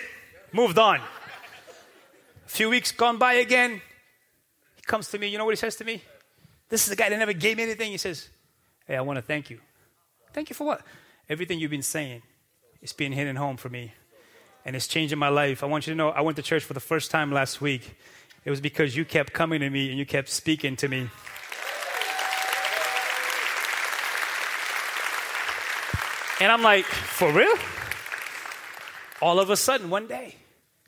Moved on. A few weeks gone by again. He comes to me. You know what he says to me? This is the guy that never gave me anything. He says, Hey, I want to thank you. Thank you for what? Everything you've been saying. It's being hitting home for me. And it's changing my life. I want you to know I went to church for the first time last week. It was because you kept coming to me and you kept speaking to me. And I'm like, for real? All of a sudden, one day,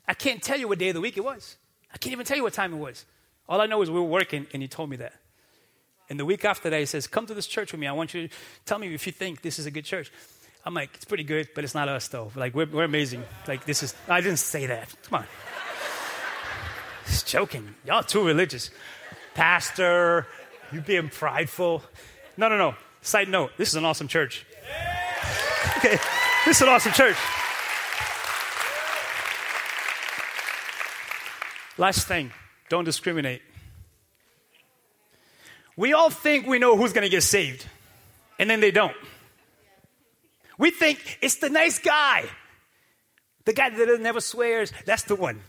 I can't tell you what day of the week it was. I can't even tell you what time it was. All I know is we were working, and he told me that. And the week after that, he says, Come to this church with me. I want you to tell me if you think this is a good church. I'm like, It's pretty good, but it's not us, though. Like, we're, we're amazing. Like, this is, I didn't say that. Come on. Just joking. Y'all too religious. Pastor, you being prideful. No, no, no. Side note, this is an awesome church. Okay, this is an awesome church. Last thing, don't discriminate. We all think we know who's going to get saved, and then they don't. We think it's the nice guy, the guy that never swears. That's the one.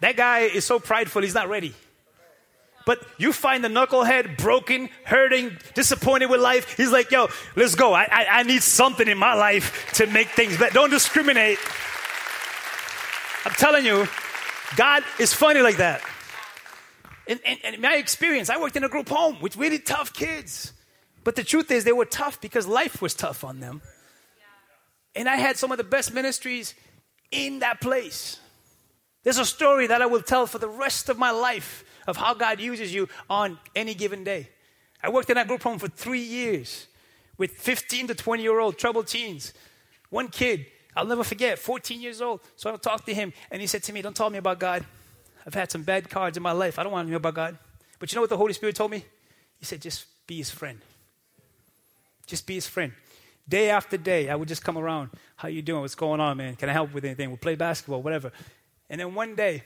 That guy is so prideful, he's not ready. But you find the knucklehead broken, hurting, disappointed with life. He's like, yo, let's go. I, I, I need something in my life to make things better. Don't discriminate. I'm telling you, God is funny like that. And, in my experience, I worked in a group home with really tough kids. But the truth is, they were tough because life was tough on them. And I had some of the best ministries in that place. There's a story that I will tell for the rest of my life of how God uses you on any given day. I worked in that group home for three years with 15 to 20 year old troubled teens. One kid, I'll never forget, 14 years old. So I talked to him, and he said to me, Don't tell me about God. I've had some bad cards in my life. I don't want to know about God. But you know what the Holy Spirit told me? He said, just be his friend. Just be his friend. Day after day, I would just come around. How you doing? What's going on, man? Can I help with anything? We'll play basketball, whatever. And then one day,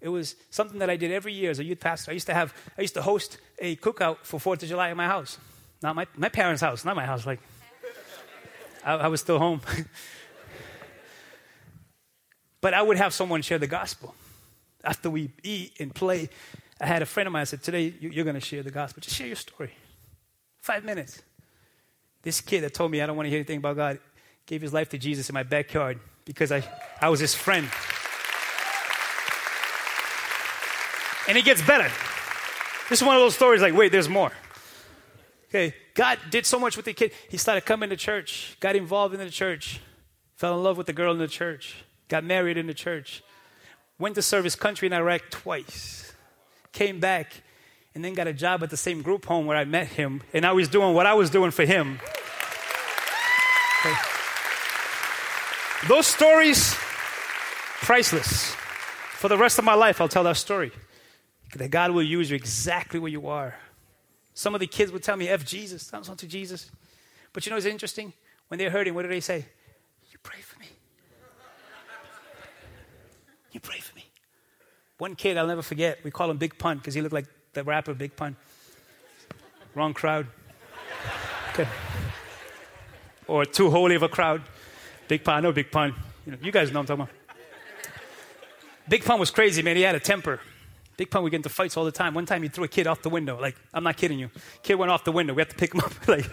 it was something that I did every year as a youth pastor. I used to have, I used to host a cookout for Fourth of July at my house. Not my, my parents' house, not my house. Like, I, I was still home. but I would have someone share the gospel after we eat and play, I had a friend of mine said, Today you're going to share the gospel. Just share your story. Five minutes. This kid that told me I don't want to hear anything about God gave his life to Jesus in my backyard because I, I was his friend. And it gets better. This is one of those stories like, wait, there's more. Okay, God did so much with the kid. He started coming to church, got involved in the church, fell in love with the girl in the church, got married in the church, went to serve his country in Iraq twice, came back, and then got a job at the same group home where I met him, and now he's doing what I was doing for him. Okay. Those stories, priceless. For the rest of my life, I'll tell that story. That God will use you exactly where you are. Some of the kids would tell me, F Jesus, thumbs on to Jesus. But you know what's interesting? When they're hurting, what do they say? You pray for me. You pray for me. One kid I'll never forget, we call him Big Pun because he looked like the rapper Big Pun. Wrong crowd. Okay. Or too holy of a crowd. Big Pun, I know Big Pun. You, know, you guys know I'm talking about. Big Pun was crazy, man. He had a temper. Big Pun would get into fights all the time. One time he threw a kid off the window. Like, I'm not kidding you. Kid went off the window. We had to pick him up. like,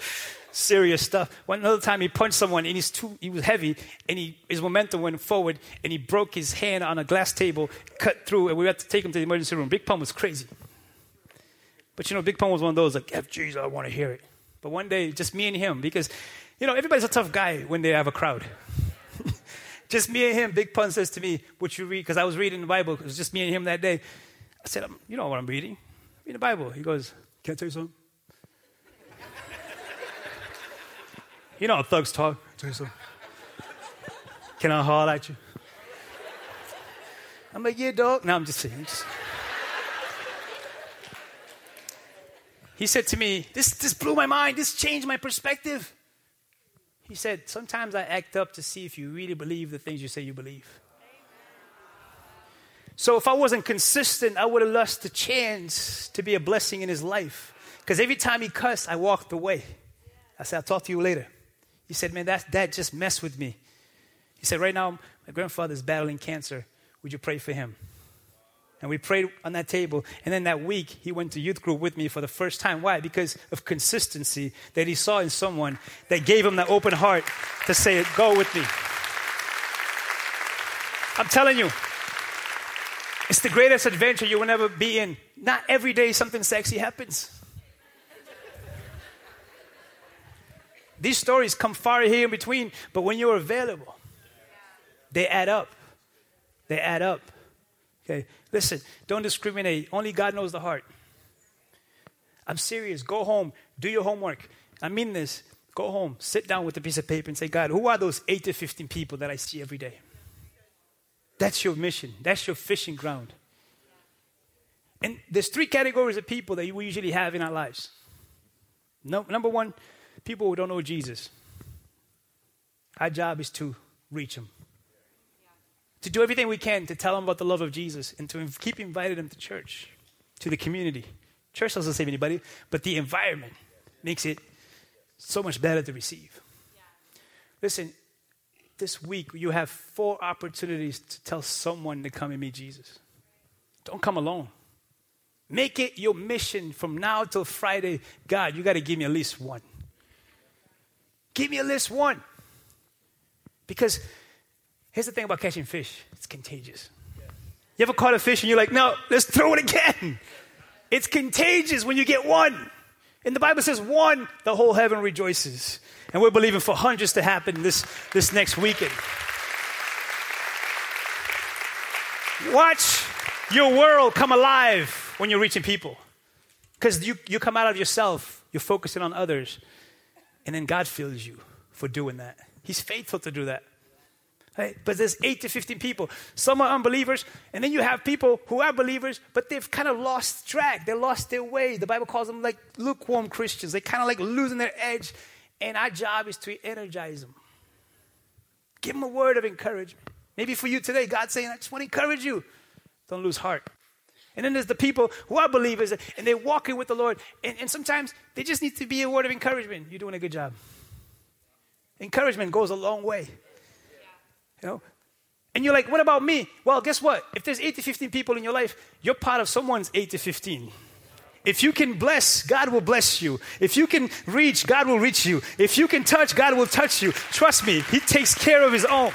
serious stuff. One another time he punched someone and he's too, he was heavy and he, his momentum went forward and he broke his hand on a glass table, cut through, and we had to take him to the emergency room. Big Pun was crazy. But you know, Big Pun was one of those like, F Jesus, I want to hear it. But one day, just me and him, because, you know, everybody's a tough guy when they have a crowd. just me and him, Big Pun says to me, What you read? Because I was reading the Bible. It was just me and him that day. I said, um, You know what I'm reading? Read the Bible. He goes, Can I tell you something? you know how thugs talk. Tell you something. Can I holler at you? I'm like, Yeah, dog. No, I'm just saying. Just... He said to me, this, this blew my mind. This changed my perspective. He said, Sometimes I act up to see if you really believe the things you say you believe. So if I wasn't consistent, I would have lost the chance to be a blessing in his life. Because every time he cussed, I walked away. I said, I'll talk to you later. He said, Man, that, that just messed with me. He said, Right now, my grandfather's battling cancer. Would you pray for him? And we prayed on that table. And then that week, he went to youth group with me for the first time. Why? Because of consistency that he saw in someone that gave him that open heart to say, Go with me. I'm telling you, it's the greatest adventure you will ever be in. Not every day something sexy happens. These stories come far here in between, but when you're available, they add up. They add up. Okay, listen, don't discriminate. Only God knows the heart. I'm serious. Go home, do your homework. I mean this. Go home, sit down with a piece of paper and say, God, who are those 8 to 15 people that I see every day? That's your mission. That's your fishing ground. And there's three categories of people that we usually have in our lives. No, number one, people who don't know Jesus. Our job is to reach them. To do everything we can to tell them about the love of Jesus and to keep inviting them to church, to the community. Church doesn't save anybody, but the environment makes it so much better to receive. Listen, this week you have four opportunities to tell someone to come and meet Jesus. Don't come alone. Make it your mission from now till Friday. God, you got to give me at least one. Give me at least one. Because here's the thing about catching fish it's contagious. You ever caught a fish and you're like, no, let's throw it again? It's contagious when you get one. And the Bible says, one, the whole heaven rejoices. And we're believing for hundreds to happen this, this next weekend. Watch your world come alive when you're reaching people. Because you, you come out of yourself, you're focusing on others, and then God fills you for doing that. He's faithful to do that. Right? But there's 8 to 15 people. Some are unbelievers, and then you have people who are believers, but they've kind of lost track. They lost their way. The Bible calls them like lukewarm Christians. They kind of like losing their edge, and our job is to energize them. Give them a word of encouragement. Maybe for you today, God's saying, I just want to encourage you. Don't lose heart. And then there's the people who are believers and they're walking with the Lord. And, and sometimes they just need to be a word of encouragement. You're doing a good job. Encouragement goes a long way. You know? And you're like, what about me? Well, guess what? If there's 8 to 15 people in your life, you're part of someone's 8 to 15. If you can bless, God will bless you. If you can reach, God will reach you. If you can touch, God will touch you. Trust me, He takes care of His own.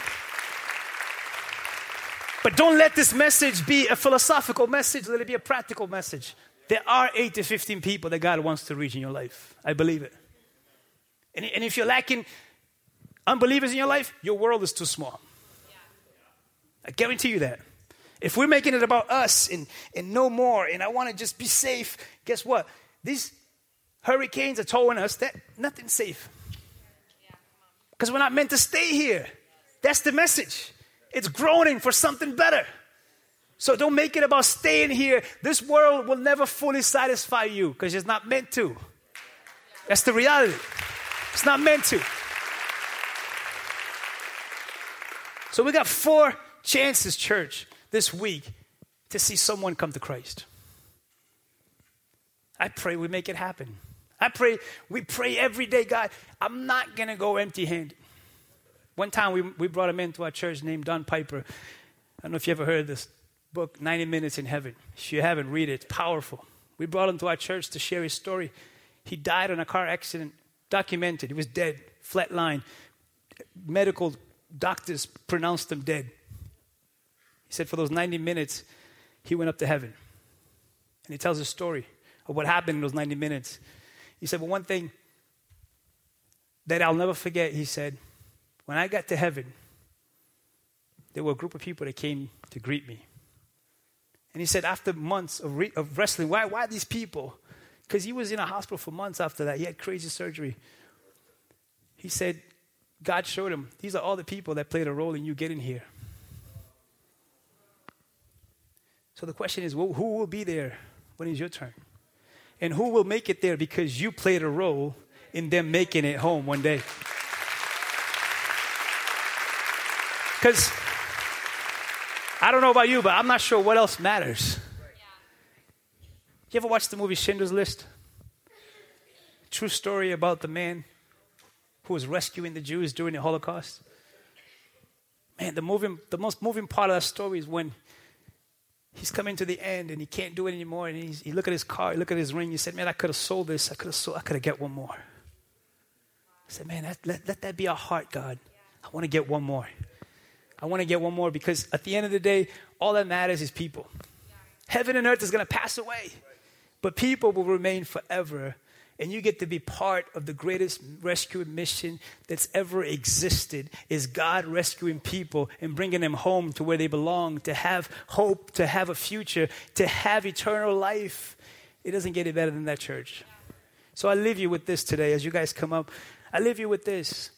But don't let this message be a philosophical message, let it be a practical message. There are 8 to 15 people that God wants to reach in your life. I believe it. And, and if you're lacking unbelievers in your life, your world is too small. I guarantee you that. If we're making it about us and, and no more, and I want to just be safe, guess what? These hurricanes are telling us that nothing's safe. Because we're not meant to stay here. That's the message. It's groaning for something better. So don't make it about staying here. This world will never fully satisfy you because it's not meant to. That's the reality. It's not meant to. So we got four chances, church, this week to see someone come to Christ. I pray we make it happen. I pray, we pray every day, God, I'm not going to go empty handed. One time we, we brought a man to our church named Don Piper. I don't know if you ever heard this book, 90 Minutes in Heaven. If you haven't, read it. It's powerful. We brought him to our church to share his story. He died in a car accident, documented. He was dead, flat line. Medical doctors pronounced him dead. He said for those 90 minutes, he went up to heaven. And he tells a story of what happened in those 90 minutes. He said, Well, one thing that I'll never forget, he said, when I got to heaven, there were a group of people that came to greet me. And he said, after months of, re- of wrestling, why, why these people? Because he was in a hospital for months after that. He had crazy surgery. He said, God showed him, these are all the people that played a role in you getting here. So the question is, well, who will be there when it's your turn? And who will make it there because you played a role in them making it home one day? Because I don't know about you, but I'm not sure what else matters. You ever watch the movie Schindler's List? True story about the man who was rescuing the Jews during the Holocaust. Man, the, moving, the most moving part of that story is when he's coming to the end and he can't do it anymore. And he's, he look at his car, he look at his ring. He said, "Man, I could have sold this. I could have sold. I could have get one more." I said, "Man, that, let, let that be our heart, God. I want to get one more." I want to get one more because at the end of the day, all that matters is people. Heaven and earth is going to pass away, but people will remain forever. And you get to be part of the greatest rescue mission that's ever existed is God rescuing people and bringing them home to where they belong, to have hope, to have a future, to have eternal life. It doesn't get any better than that, church. So I leave you with this today as you guys come up. I leave you with this.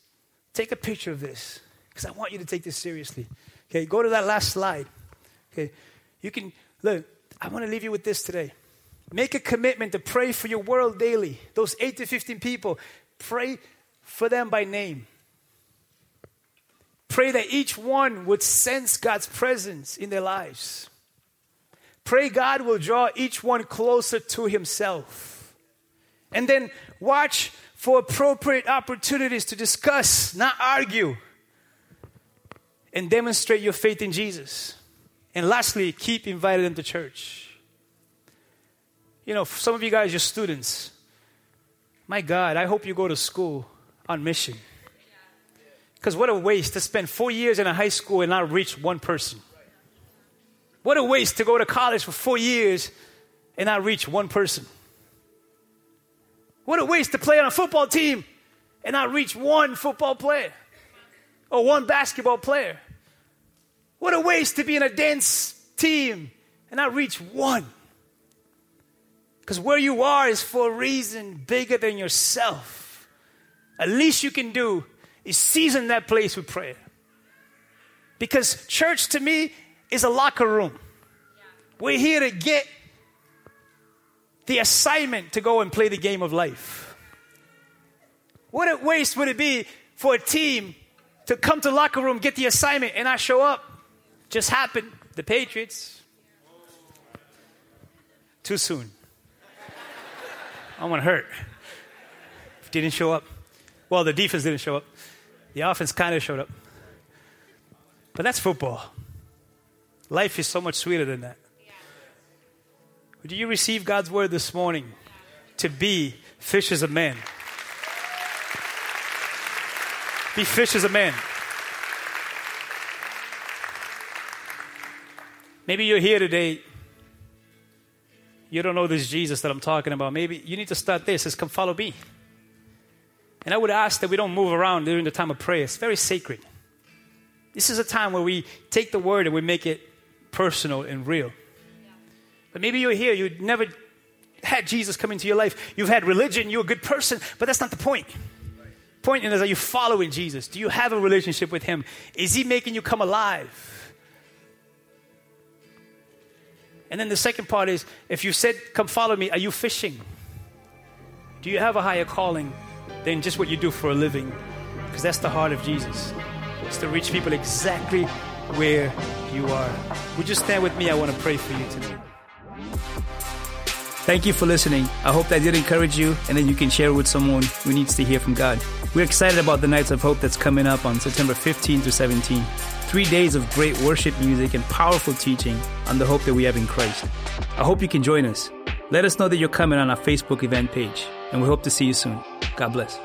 Take a picture of this because I want you to take this seriously. Okay, go to that last slide. Okay, you can, look, I want to leave you with this today. Make a commitment to pray for your world daily. Those 8 to 15 people, pray for them by name. Pray that each one would sense God's presence in their lives. Pray God will draw each one closer to Himself. And then watch for appropriate opportunities to discuss, not argue and demonstrate your faith in Jesus. And lastly, keep inviting them to church. You know, some of you guys, are students. My God, I hope you go to school on mission. Because what a waste to spend four years in a high school and not reach one person. What a waste to go to college for four years and not reach one person. What a waste to play on a football team and not reach one football player or one basketball player. What a waste to be in a dance team and not reach one. Because where you are is for a reason bigger than yourself. At least you can do is season that place with prayer. Because church to me is a locker room. We're here to get the assignment to go and play the game of life. What a waste would it be for a team to come to locker room, get the assignment, and I show up. Just happened. The Patriots. Too soon. I want to hurt. Didn't show up. Well, the defense didn't show up. The offense kind of showed up. But that's football. Life is so much sweeter than that. Do you receive God's word this morning to be fishers of men? Be fishers of men. Maybe you're here today. You don't know this Jesus that I'm talking about. Maybe you need to start this. Says, come follow me. And I would ask that we don't move around during the time of prayer. It's very sacred. This is a time where we take the word and we make it personal and real. But maybe you're here, you never had Jesus come into your life. You've had religion, you're a good person, but that's not the point. Point is, are you following Jesus? Do you have a relationship with Him? Is He making you come alive? And then the second part is if you said, Come follow me, are you fishing? Do you have a higher calling than just what you do for a living? Because that's the heart of Jesus. It's to reach people exactly where you are. Would you stand with me? I want to pray for you tonight. Thank you for listening. I hope that did encourage you and then you can share it with someone who needs to hear from God. We're excited about the Nights of Hope that's coming up on September 15 to 17. Three days of great worship music and powerful teaching on the hope that we have in Christ. I hope you can join us. Let us know that you're coming on our Facebook event page, and we hope to see you soon. God bless.